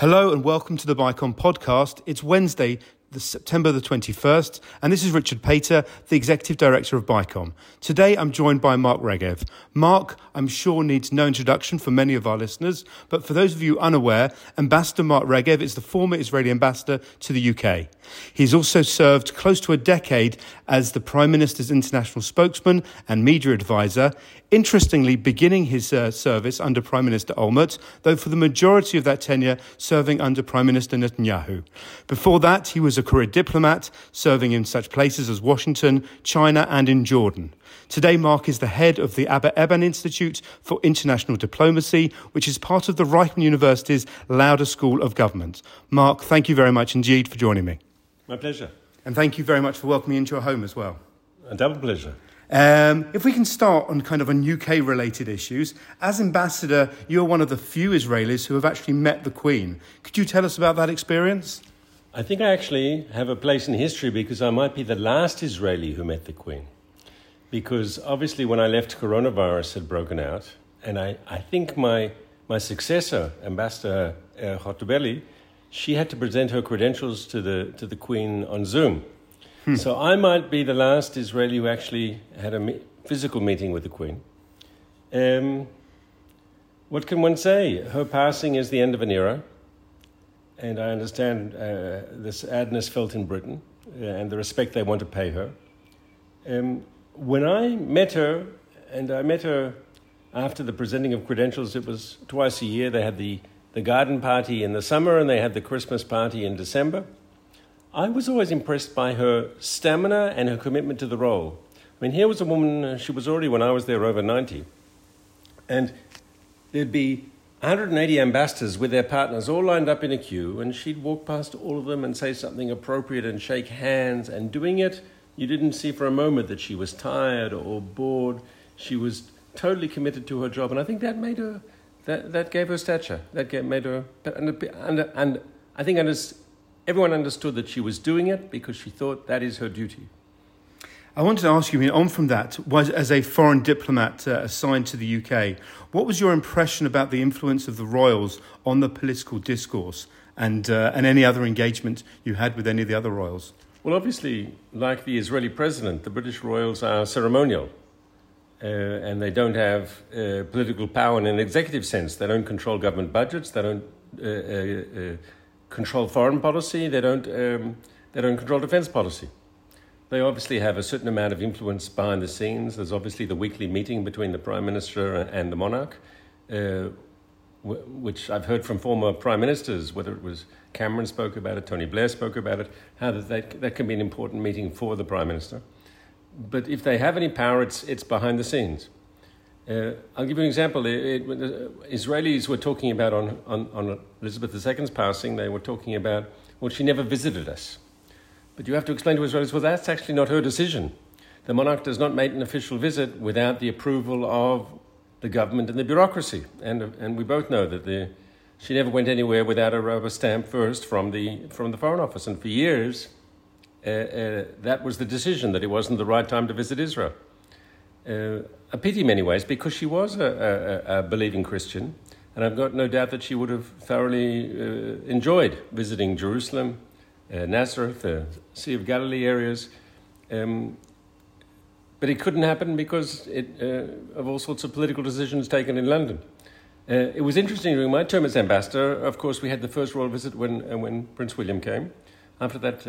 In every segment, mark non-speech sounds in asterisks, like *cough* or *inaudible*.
Hello and welcome to the BICOM podcast. It's Wednesday, the September the 21st, and this is Richard Pater, the Executive Director of BICOM. Today I'm joined by Mark Regev. Mark, I'm sure, needs no introduction for many of our listeners, but for those of you unaware, Ambassador Mark Regev is the former Israeli ambassador to the UK. He's also served close to a decade as the Prime Minister's international spokesman and media advisor, interestingly, beginning his uh, service under Prime Minister Olmert, though for the majority of that tenure serving under Prime Minister Netanyahu. Before that, he was a career diplomat, serving in such places as Washington, China, and in Jordan. Today, Mark is the head of the Abba Eban Institute for International Diplomacy, which is part of the Reichman University's Lauder School of Government. Mark, thank you very much indeed for joining me. My pleasure. And thank you very much for welcoming me into your home as well. A double pleasure. Um, if we can start on kind of on UK related issues, as ambassador, you're one of the few Israelis who have actually met the Queen. Could you tell us about that experience? I think I actually have a place in history because I might be the last Israeli who met the Queen. Because obviously, when I left, coronavirus had broken out, and I, I think my, my successor, Ambassador uh, Hotovely, she had to present her credentials to the, to the Queen on Zoom. Hmm. So I might be the last Israeli who actually had a me- physical meeting with the Queen. Um, what can one say? Her passing is the end of an era, and I understand uh, the sadness felt in Britain uh, and the respect they want to pay her. Um, when I met her, and I met her after the presenting of credentials, it was twice a year. They had the, the garden party in the summer and they had the Christmas party in December. I was always impressed by her stamina and her commitment to the role. I mean, here was a woman, uh, she was already, when I was there, over 90. And there'd be 180 ambassadors with their partners all lined up in a queue, and she'd walk past all of them and say something appropriate and shake hands. And doing it, you didn't see for a moment that she was tired or bored. She was totally committed to her job, and I think that made her, that, that gave her stature. That gave, made her, and, and, and I think under, everyone understood that she was doing it because she thought that is her duty. I wanted to ask you, on from that, was as a foreign diplomat uh, assigned to the UK, what was your impression about the influence of the royals on the political discourse and, uh, and any other engagement you had with any of the other royals? Well, obviously, like the Israeli president, the British royals are ceremonial. Uh, and they don't have uh, political power in an executive sense. They don't control government budgets. They don't uh, uh control foreign policy. They don't, um, they don't control defense policy. They obviously have a certain amount of influence behind the scenes. There's obviously the weekly meeting between the Prime Minister and the monarch, uh, w- which I've heard from former Prime Ministers, whether it was Cameron spoke about it, Tony Blair spoke about it, how that, that, that can be an important meeting for the Prime Minister. But if they have any power, it's, it's behind the scenes. Uh, I'll give you an example. It, it, Israelis were talking about on, on, on Elizabeth II's passing, they were talking about, well, she never visited us. But you have to explain to Israelis, well, that's actually not her decision. The monarch does not make an official visit without the approval of the government and the bureaucracy. And, and we both know that the, she never went anywhere without a rubber stamp first from the, from the Foreign Office. And for years, uh, uh, that was the decision that it wasn't the right time to visit Israel. Uh, a pity in many ways because she was a, a, a, believing Christian, and I've got no doubt that she would have thoroughly uh, enjoyed visiting Jerusalem, uh, Nazareth, the Sea of Galilee areas. Um, but it couldn't happen because it, uh, of all sorts of political decisions taken in London. Uh, it was interesting during my term as ambassador. Of course, we had the first royal visit when, uh, when Prince William came. After that,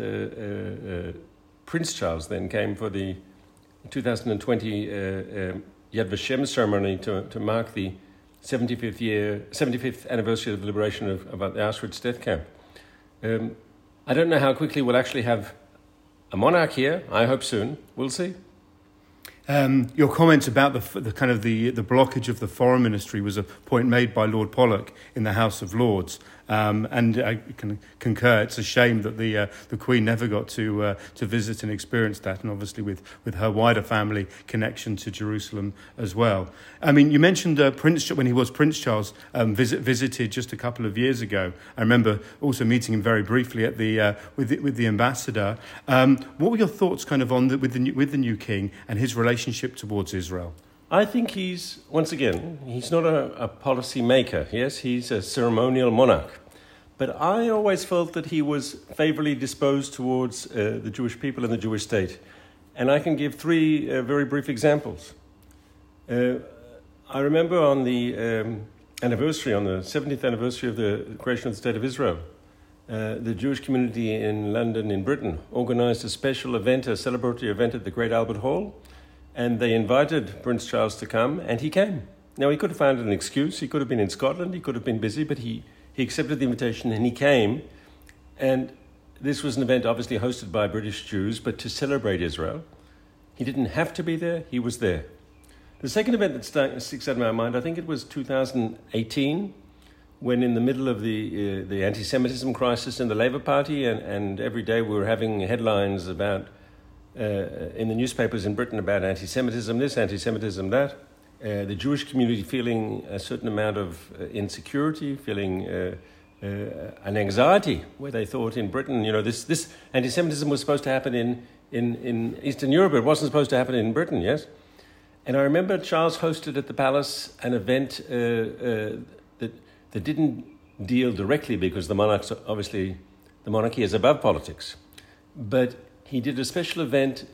Prince Charles then came for the 2020 uh, Yad Vashem ceremony to, to mark the 75th year, 75th anniversary of the liberation of, of the Auschwitz death camp. Um, I don't know how quickly we'll actually have a monarch here. I hope soon. We'll see. Um, your comments about the, the, kind of the, the blockage of the foreign ministry was a point made by Lord Polak in the House of Lords. Um, and I can concur. It's a shame that the uh, the Queen never got to uh, to visit and experience that, and obviously with, with her wider family connection to Jerusalem as well. I mean, you mentioned uh, Prince when he was Prince Charles um, visit, visited just a couple of years ago. I remember also meeting him very briefly at the uh, with the, with the ambassador. Um, what were your thoughts, kind of, on the, with the with the new king and his relationship towards Israel? I think he's, once again, he's not a, a policy maker. Yes, he's a ceremonial monarch. But I always felt that he was favorably disposed towards uh, the Jewish people and the Jewish state. And I can give three uh, very brief examples. Uh, I remember on the um, anniversary, on the 70th anniversary of the creation of the State of Israel, uh, the Jewish community in London, in Britain, organized a special event, a celebratory event at the Great Albert Hall, and they invited Prince Charles to come, and he came. Now, he could have found an excuse. He could have been in Scotland, he could have been busy, but he, he accepted the invitation and he came. And this was an event obviously hosted by British Jews, but to celebrate Israel. He didn't have to be there, he was there. The second event that sticks out in my mind, I think it was 2018, when in the middle of the, uh, the anti Semitism crisis in the Labour Party, and, and every day we were having headlines about, uh, in the newspapers in Britain about anti Semitism this, anti Semitism that, uh, the Jewish community feeling a certain amount of uh, insecurity, feeling uh, uh, an anxiety, where they thought in Britain, you know, this, this anti Semitism was supposed to happen in, in, in Eastern Europe, it wasn't supposed to happen in Britain, yes? And I remember Charles hosted at the palace an event that, that didn't deal directly because the monarchs, obviously, the monarchy is above politics. But he did a special event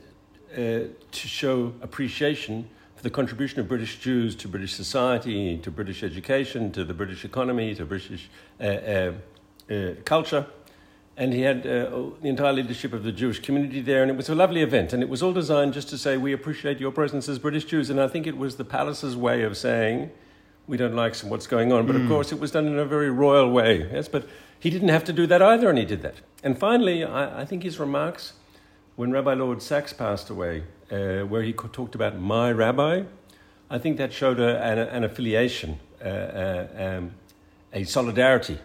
uh, to show appreciation for the contribution of British Jews to British society, to British education, to the British economy, to British uh, uh, uh culture and he had uh, the entire leadership of the Jewish community there, and it was a lovely event. And it was all designed just to say, We appreciate your presence as British Jews. And I think it was the palace's way of saying, We don't like what's going on. But of course, it was done in a very royal way. Yes, but he didn't have to do that either, and he did that. And finally, I, I think his remarks when Rabbi Lord Sacks passed away, uh, where he talked about my rabbi, I think that showed a, an, an, affiliation, uh, uh um, a solidarity.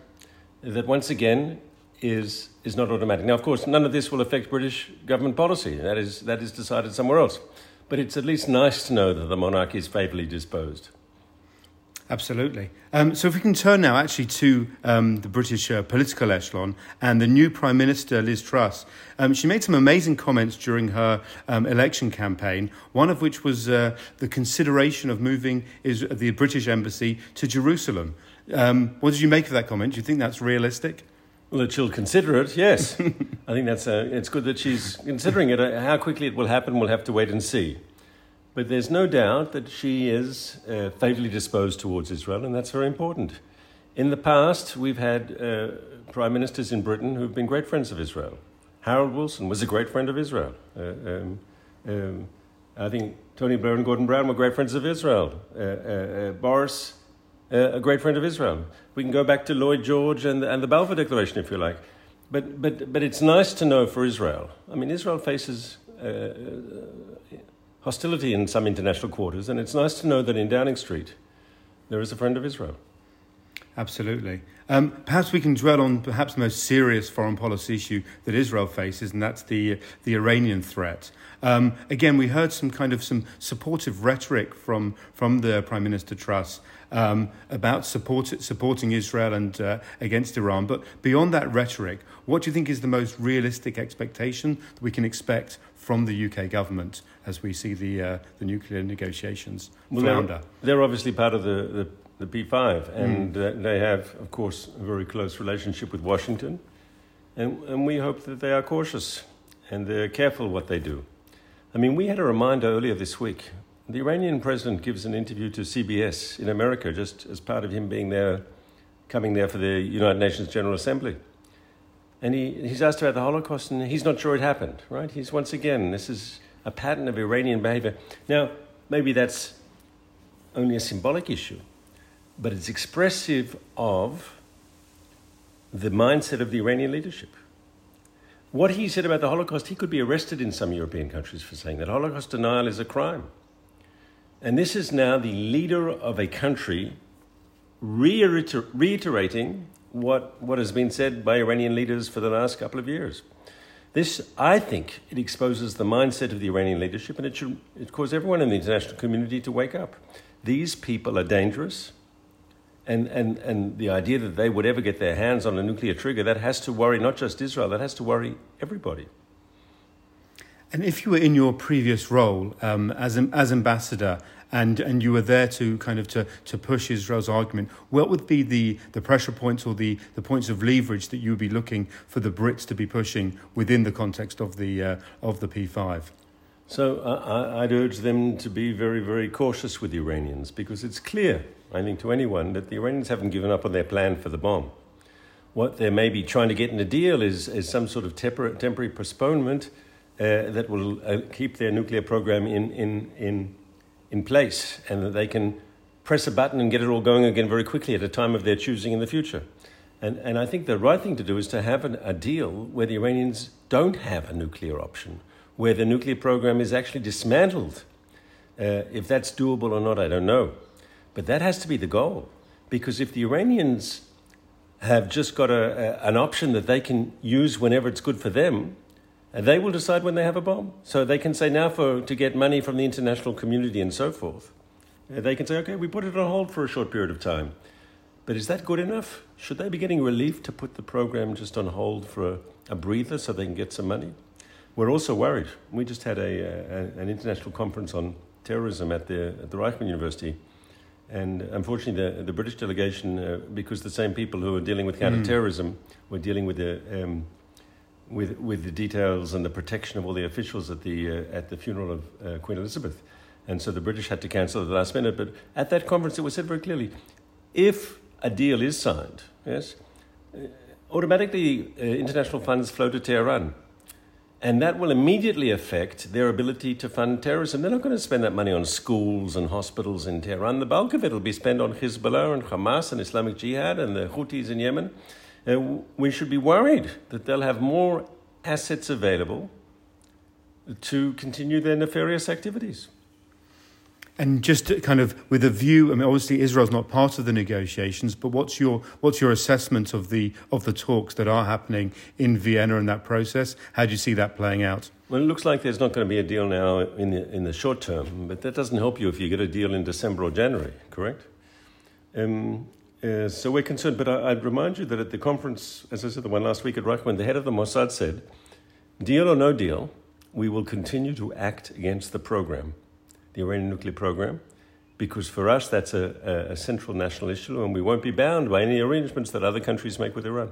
That once again, is, is not automatic. Now, of course, none of this will affect British government policy. That is, that is decided somewhere else. But it's at least nice to know that the monarchy is favourably disposed. Absolutely. Um, so, if we can turn now actually to um, the British uh, political echelon and the new Prime Minister, Liz Truss. Um, she made some amazing comments during her um, election campaign, one of which was uh, the consideration of moving is, the British Embassy to Jerusalem. Um, what did you make of that comment? Do you think that's realistic? Well, that she'll consider it, yes. *laughs* I think that's uh, it's good that she's considering it. Uh, how quickly it will happen, we'll have to wait and see. But there's no doubt that she is uh, favourably disposed towards Israel, and that's very important. In the past, we've had uh, prime ministers in Britain who've been great friends of Israel. Harold Wilson was a great friend of Israel. Uh, um, um, I think Tony Blair and Gordon Brown were great friends of Israel. Uh, Boris a great friend of Israel. We can go back to Lloyd George and, and the Balfour Declaration, if you like. But, but, but it's nice to know for Israel. I mean, Israel faces uh, uh, hostility in some international quarters, and it's nice to know that in Downing Street there is a friend of Israel. Absolutely. Um, perhaps we can dwell on perhaps the most serious foreign policy issue that Israel faces, and that's the the Iranian threat. Um, again, we heard some kind of some supportive rhetoric from from the Prime Minister Truss um, about support, supporting Israel and uh, against Iran. But beyond that rhetoric, what do you think is the most realistic expectation that we can expect from the UK government as we see the uh, the nuclear negotiations well, flounder? They're, they're, obviously part of the, the the P5, and mm. uh, they have, of course, a very close relationship with Washington. And, and we hope that they are cautious and they're careful what they do. I mean, we had a reminder earlier this week. The Iranian president gives an interview to CBS in America just as part of him being there, coming there for the United Nations General Assembly. And he, he's asked about the Holocaust, and he's not sure it happened, right? He's once again, this is a pattern of Iranian behavior. Now, maybe that's only a symbolic issue, but it's expressive of the mindset of the Iranian leadership. What he said about the Holocaust, he could be arrested in some European countries for saying that Holocaust denial is a crime. And this is now the leader of a country reiter- reiterating what, what has been said by Iranian leaders for the last couple of years. This, I think, it exposes the mindset of the Iranian leadership and it should it cause everyone in the international community to wake up. These people are dangerous. And, and, and the idea that they would ever get their hands on a nuclear trigger, that has to worry not just Israel, that has to worry everybody. And if you were in your previous role um, as, as ambassador and, and you were there to kind of to, to push Israel's argument, what would be the, the pressure points or the, the points of leverage that you would be looking for the Brits to be pushing within the context of the, uh, of the P5? So uh, I'd urge them to be very, very cautious with the Iranians because it's clear, I think, to anyone that the Iranians haven't given up on their plan for the bomb. What they may be trying to get in a deal is, is some sort of tempor- temporary postponement uh, that will uh, keep their nuclear program in, in, in in place and that they can press a button and get it all going again very quickly at a time of their choosing in the future. And, and I think the right thing to do is to have an, a deal where the Iranians don't have a nuclear option, where the nuclear program is actually dismantled. Uh, if that's doable or not, I don't know. But that has to be the goal. Because if the Iranians have just got a, a, an option that they can use whenever it's good for them, and they will decide when they have a bomb. So they can say now for to get money from the international community and so forth. Uh, they can say, okay, we put it on hold for a short period of time. But is that good enough? Should they be getting relief to put the program just on hold for a, a breather so they can get some money? We're also worried. We just had a, a an international conference on terrorism at the, at the Reichman University. And unfortunately, the, the British delegation, uh, because the same people who are dealing with counterterrorism mm. were dealing with the um, with, with the details and the protection of all the officials at the, uh, at the funeral of uh, Queen Elizabeth. And so the British had to cancel at the last minute. But at that conference, it was said very clearly if a deal is signed, yes, uh, automatically uh, international funds flow to Tehran. And that will immediately affect their ability to fund terrorism. They're not going to spend that money on schools and hospitals in Tehran. The bulk of it will be spent on Hezbollah and Hamas and Islamic Jihad and the Houthis in Yemen. Uh, we should be worried that they'll have more assets available to continue their nefarious activities. And just kind of with a view, I mean, obviously Israel's not part of the negotiations, but what's your what's your assessment of the of the talks that are happening in Vienna in that process? How do you see that playing out? Well, it looks like there's not going to be a deal now in the, in the short term, but that doesn't help you if you get a deal in December or January, correct? Um, uh, so we're concerned, but I, would remind you that at the conference, as I said, the one last week at Reichman, the head of the Mossad said, deal or no deal, we will continue to act against the program, the Iranian nuclear program, because for us that's a, a, central national issue and we won't be bound by any arrangements that other countries make with Iran.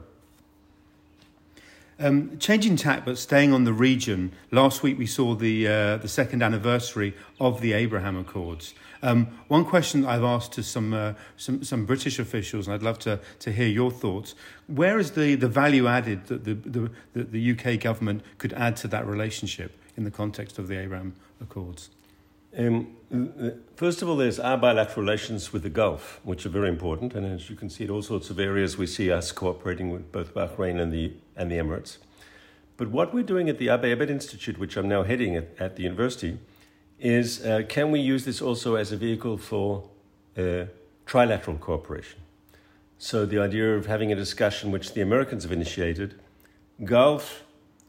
Um, changing tack, but staying on the region. Last week we saw the uh, the second anniversary of the Abraham Accords. Um, one question I've asked to some, uh, some some British officials, and I'd love to, to hear your thoughts. Where is the, the value added that the, the, the UK government could add to that relationship in the context of the Abraham Accords? Um, first of all, there's our bilateral relations with the Gulf, which are very important. And as you can see, in all sorts of areas, we see us cooperating with both Bahrain and the, and the Emirates. But what we're doing at the Abba Eban Institute, which I'm now heading at, at the university, is uh, can we use this also as a vehicle for uh, trilateral cooperation? So the idea of having a discussion, which the Americans have initiated, Gulf,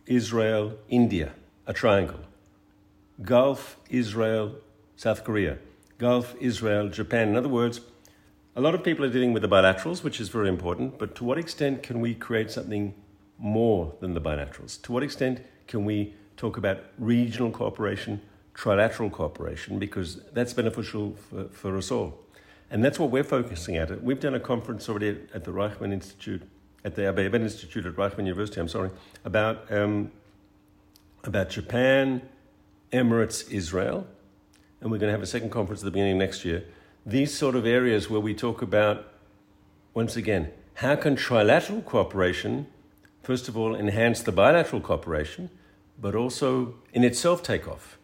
Israel, India, a triangle Gulf, Israel, South Korea, Gulf, Israel, Japan. In other words, a lot of people are dealing with the bilaterals, which is very important, but to what extent can we create something more than the bilaterals? To what extent can we talk about regional cooperation, trilateral cooperation, because that's beneficial for, for us all. And that's what we're focusing at. We've done a conference already at, the Reichman Institute, at the Abba Eban Institute at Reichman University, I'm sorry, about, um, about Japan, Emirates Israel, and we're going to have a second conference at the beginning of next year. These sort of areas where we talk about, once again, how can trilateral cooperation, first of all, enhance the bilateral cooperation, but also in itself take off?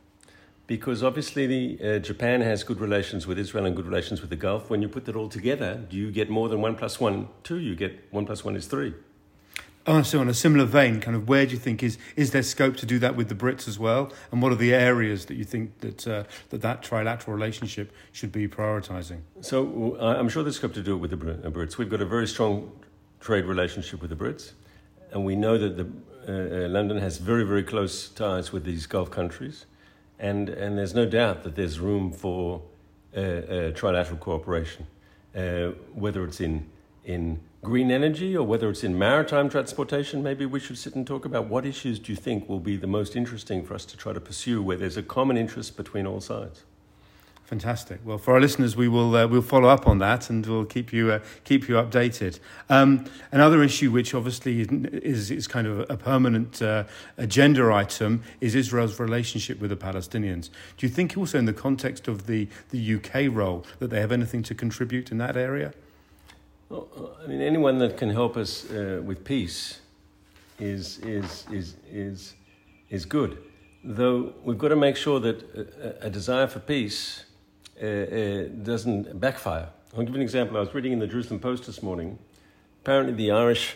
Because obviously, the, uh, Japan has good relations with Israel and good relations with the Gulf. When you put that all together, do you get more than one plus one, two? You get one plus one is three. Oh, so on a similar vein, kind of where do you think is is there scope to do that with the Brits as well, and what are the areas that you think that uh, that that trilateral relationship should be prioritising? So uh, I'm sure there's scope to do it with the uh, Brits. We've got a very strong trade relationship with the Brits, and we know that the, uh, uh, London has very very close ties with these Gulf countries, and and there's no doubt that there's room for uh, trilateral cooperation, whether it's in in green energy or whether it's in maritime transportation, maybe we should sit and talk about what issues do you think will be the most interesting for us to try to pursue where there's a common interest between all sides. Fantastic. Well, for our listeners, we will uh, we'll follow up on that and we'll keep you uh, keep you updated. Um, another issue, which obviously is is kind of a permanent uh, agenda item, is Israel's relationship with the Palestinians. Do you think also in the context of the the UK role that they have anything to contribute in that area? Well, I mean, anyone that can help us uh, with peace is is is is is good. Though we've got to make sure that a, a desire for peace uh, uh, doesn't backfire. I'll give an example. I was reading in the Jerusalem Post this morning. Apparently, the Irish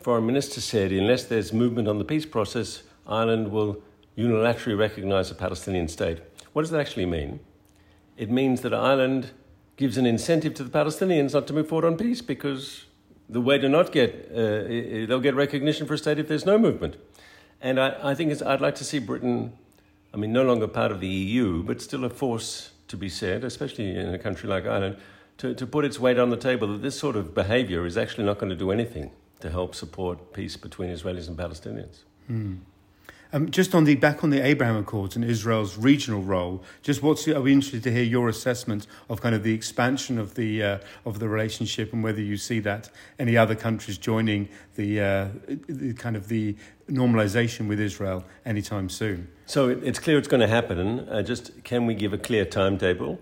foreign minister said unless there's movement on the peace process, Ireland will unilaterally recognize a Palestinian state. What does that actually mean? It means that Ireland gives an incentive to the Palestinians not to move forward on peace because the way to not get, uh, they'll get recognition for a state if there's no movement. And I, I think I'd like to see Britain, I mean, no longer part of the EU, but still a force to be said, especially in a country like Ireland, to, to put its weight on the table that this sort of behavior is actually not going to do anything to help support peace between Israelis and Palestinians. Hmm. Um, just on the back on the Abraham Accords and Israel's regional role, just what's are we interested to hear your assessment of kind of the expansion of the uh, of the relationship and whether you see that any other countries joining the, uh, the kind of the normalization with Israel anytime soon. So it's clear it's going to happen. Uh, just can we give a clear timetable?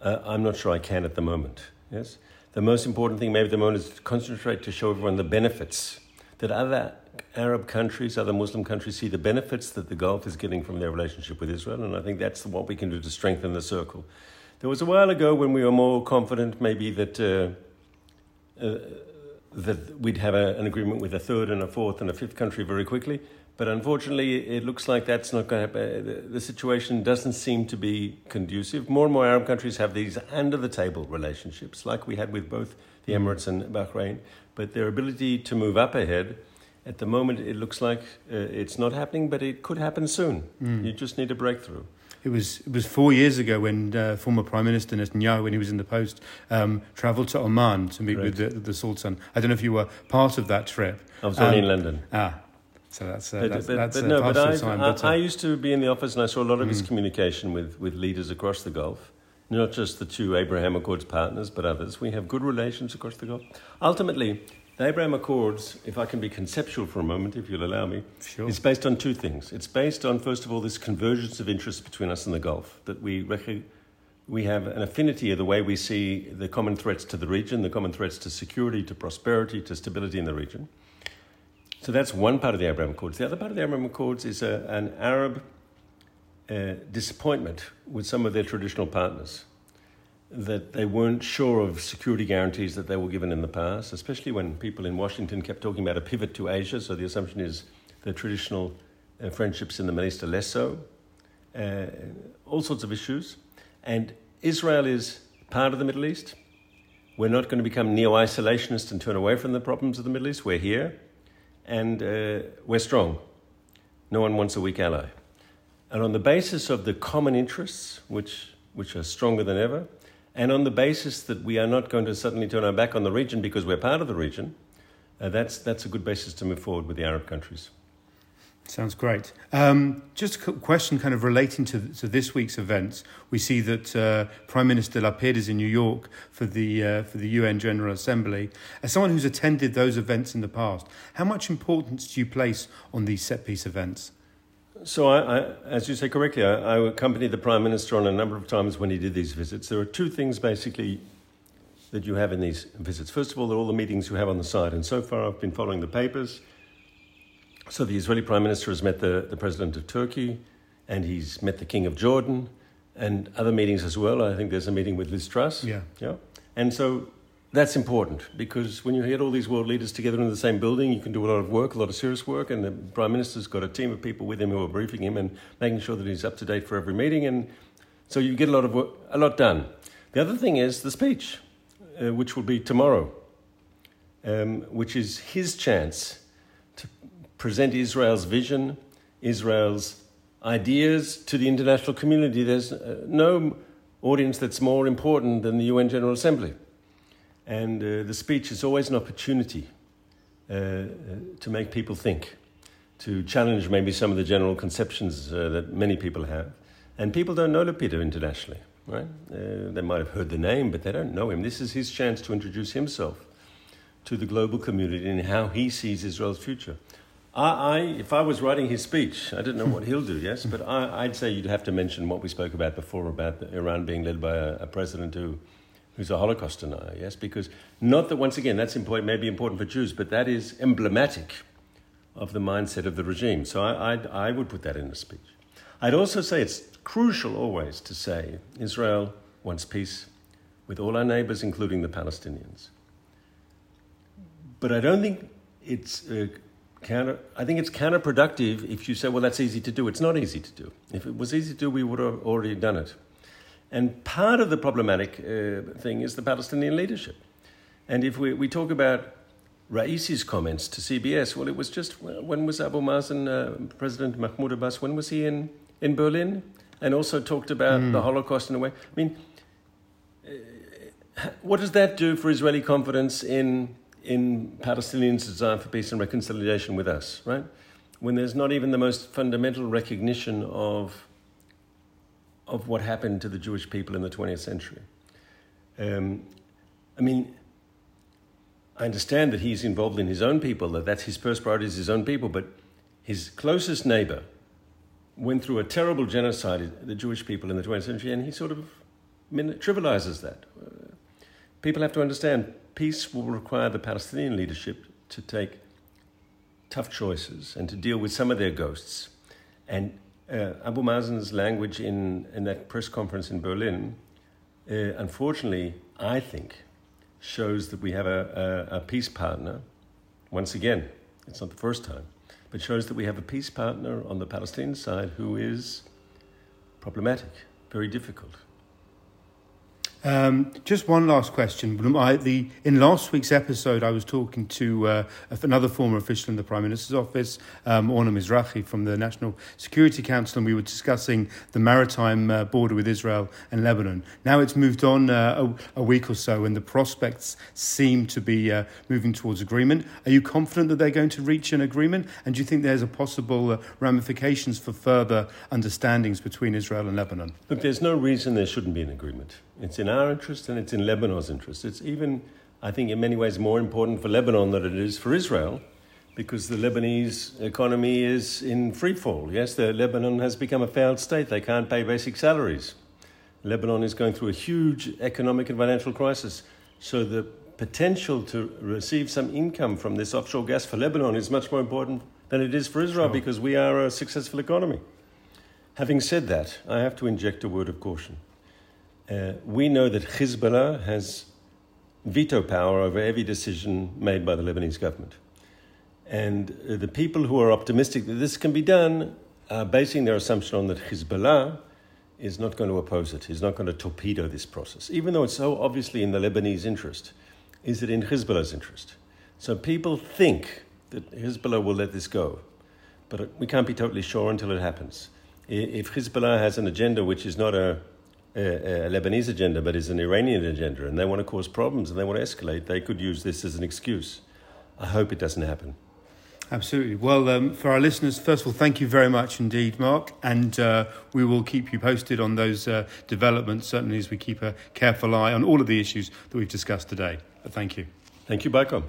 Uh, I'm not sure I can at the moment. Yes, the most important thing maybe at the moment is to concentrate to show everyone the benefits that other Arab countries, other Muslim countries see the benefits that the Gulf is getting from their relationship with Israel, and I think that's what we can do to strengthen the circle. There was a while ago when we were more confident, maybe that. Uh, uh, that we'd have a, an agreement with a third and a fourth and a fifth country very quickly. But unfortunately, it looks like that's not going to happen. The, the situation doesn't seem to be conducive. More and more Arab countries have these under the table relationships, like we had with both the Emirates and Bahrain. But their ability to move up ahead at the moment, it looks like uh, it's not happening, but it could happen soon. Mm. You just need a breakthrough. It was it was four years ago when uh, former Prime Minister Netanyahu, when he was in the post, um, travelled to Oman to meet right. with the, the, Sultan. I don't know if you were part of that trip. I was only um, in London. Ah, so that's, uh, but, that's, but, that's but uh, no, but I, time, but, I, I, used to be in the office and I saw a lot of mm. his communication with, with leaders across the Gulf. Not just the two Abraham Accords partners, but others. We have good relations across the Gulf. Ultimately, the Abraham Accords, if I can be conceptual for a moment, if you'll allow me, sure. it's based on two things. It's based on, first of all, this convergence of interests between us and the Gulf, that we, we have an affinity of the way we see the common threats to the region, the common threats to security, to prosperity, to stability in the region. So that's one part of the Abraham Accords. The other part of the Abraham Accords is a, an Arab uh, disappointment with some of their traditional partners that they weren't sure of security guarantees that they were given in the past, especially when people in Washington kept talking about a pivot to Asia. So the assumption is the traditional uh, friendships in the Middle East are less so. Uh, all sorts of issues. And Israel is part of the Middle East. We're not going to become neo isolationist and turn away from the problems of the Middle East. We're here and uh, we're strong. No one wants a weak ally. And on the basis of the common interests, which, which are stronger than ever, and on the basis that we are not going to suddenly turn our back on the region because we're part of the region, uh, that's, that's a good basis to move forward with the Arab countries. Sounds great. Um, just a question kind of relating to, to this week's events. We see that uh, Prime Minister Lapid is in New York for the, uh, for the UN General Assembly. As someone who's attended those events in the past, how much importance do you place on these set piece events? So, I, I, as you say correctly, I, I accompanied the Prime Minister on a number of times when he did these visits. There are two things basically that you have in these visits. First of all, there are all the meetings you have on the side. And so far, I've been following the papers. So, the Israeli Prime Minister has met the, the President of Turkey, and he's met the King of Jordan, and other meetings as well. I think there's a meeting with Liz Truss. Yeah. Yeah. And so that's important because when you get all these world leaders together in the same building, you can do a lot of work, a lot of serious work, and the Prime Minister's got a team of people with him who are briefing him and making sure that he's up to date for every meeting, and so you get a lot of work, a lot done. The other thing is the speech, uh, which will be tomorrow, um, which is his chance to present Israel's vision, Israel's ideas to the international community. There's uh, no audience that's more important than the UN General Assembly. And uh, the speech is always an opportunity uh, uh, to make people think, to challenge maybe some of the general conceptions uh, that many people have. And people don't know Lapid internationally, right? Uh, they might have heard the name, but they don't know him. This is his chance to introduce himself to the global community and how he sees Israel's future. I, I, if I was writing his speech, I don't know what he'll do, yes, but I, would say you'd have to mention what we spoke about before about Iran being led by a, a, president who, who's a Holocaust denier, yes, because not that once again that's important, maybe important for Jews, but that is emblematic of the mindset of the regime. So I, I'd, I would put that in the speech. I'd also say it's crucial always to say Israel wants peace with all our neighbors, including the Palestinians. But I don't think it's counter. I think it's counterproductive if you say, "Well, that's easy to do." It's not easy to do. If it was easy to do, we would have already done it. And part of the problematic uh, thing is the Palestinian leadership. And if we, we talk about Raisi's comments to CBS, well, it was just when was Abu Mazen, uh, President Mahmoud Abbas, when was he in, in Berlin? And also talked about mm. the Holocaust in a way. I mean, uh, what does that do for Israeli confidence in in Palestinians' desire for peace and reconciliation with us, right? When there's not even the most fundamental recognition of, of what happened to the Jewish people in the 20th century. Um, I mean, I understand that he's involved in his own people, that that's his first priority is his own people, but his closest neighbor went through a terrible genocide, the Jewish people in the 20th century, and he sort of trivializes that. People have to understand peace will require the Palestinian leadership to take tough choices and to deal with some of their ghosts. And uh, Abu Mazen's language in, in that press conference in Berlin, uh, unfortunately, I think, shows that we have a, a, a peace partner. Once again, it's not the first time, but shows that we have a peace partner on the Palestinian side who is problematic, very difficult. Um, just one last question. I, the, in last week's episode, I was talking to uh, another former official in the Prime Minister's office, um, Orna Mizrahi from the National Security Council, and we were discussing the maritime uh, border with Israel and Lebanon. Now it's moved on uh, a, a, week or so, and the prospects seem to be uh, moving towards agreement. Are you confident that they're going to reach an agreement? And do you think there's a possible uh, ramifications for further understandings between Israel and Lebanon? Look, there's no reason there shouldn't be an agreement. It's in our interest and it's in Lebanon's interest. It's even, I think, in many ways more important for Lebanon than it is for Israel because the Lebanese economy is in free fall. Yes, the Lebanon has become a failed state. They can't pay basic salaries. Lebanon is going through a huge economic and financial crisis. So the potential to receive some income from this offshore gas for Lebanon is much more important than it is for Israel sure. because we are a successful economy. Having said that, I have to inject a word of caution. Uh, we know that Hezbollah has veto power over every decision made by the Lebanese government. And uh, the people who are optimistic that this can be done are basing their assumption on that Hezbollah is not going to oppose it, is not going to torpedo this process, even though it's so obviously in the Lebanese interest. Is it in Hezbollah's interest? So people think that Hezbollah will let this go, but we can't be totally sure until it happens. If Hezbollah has an agenda which is not a a, a, Lebanese agenda, but is an Iranian agenda, and they want to cause problems and they want to escalate, they could use this as an excuse. I hope it doesn't happen. Absolutely. Well, um, for our listeners, first of all, thank you very much indeed, Mark, and uh, we will keep you posted on those uh, developments, certainly as we keep a careful eye on all of the issues that we've discussed today. But thank you. Thank you, BICOM.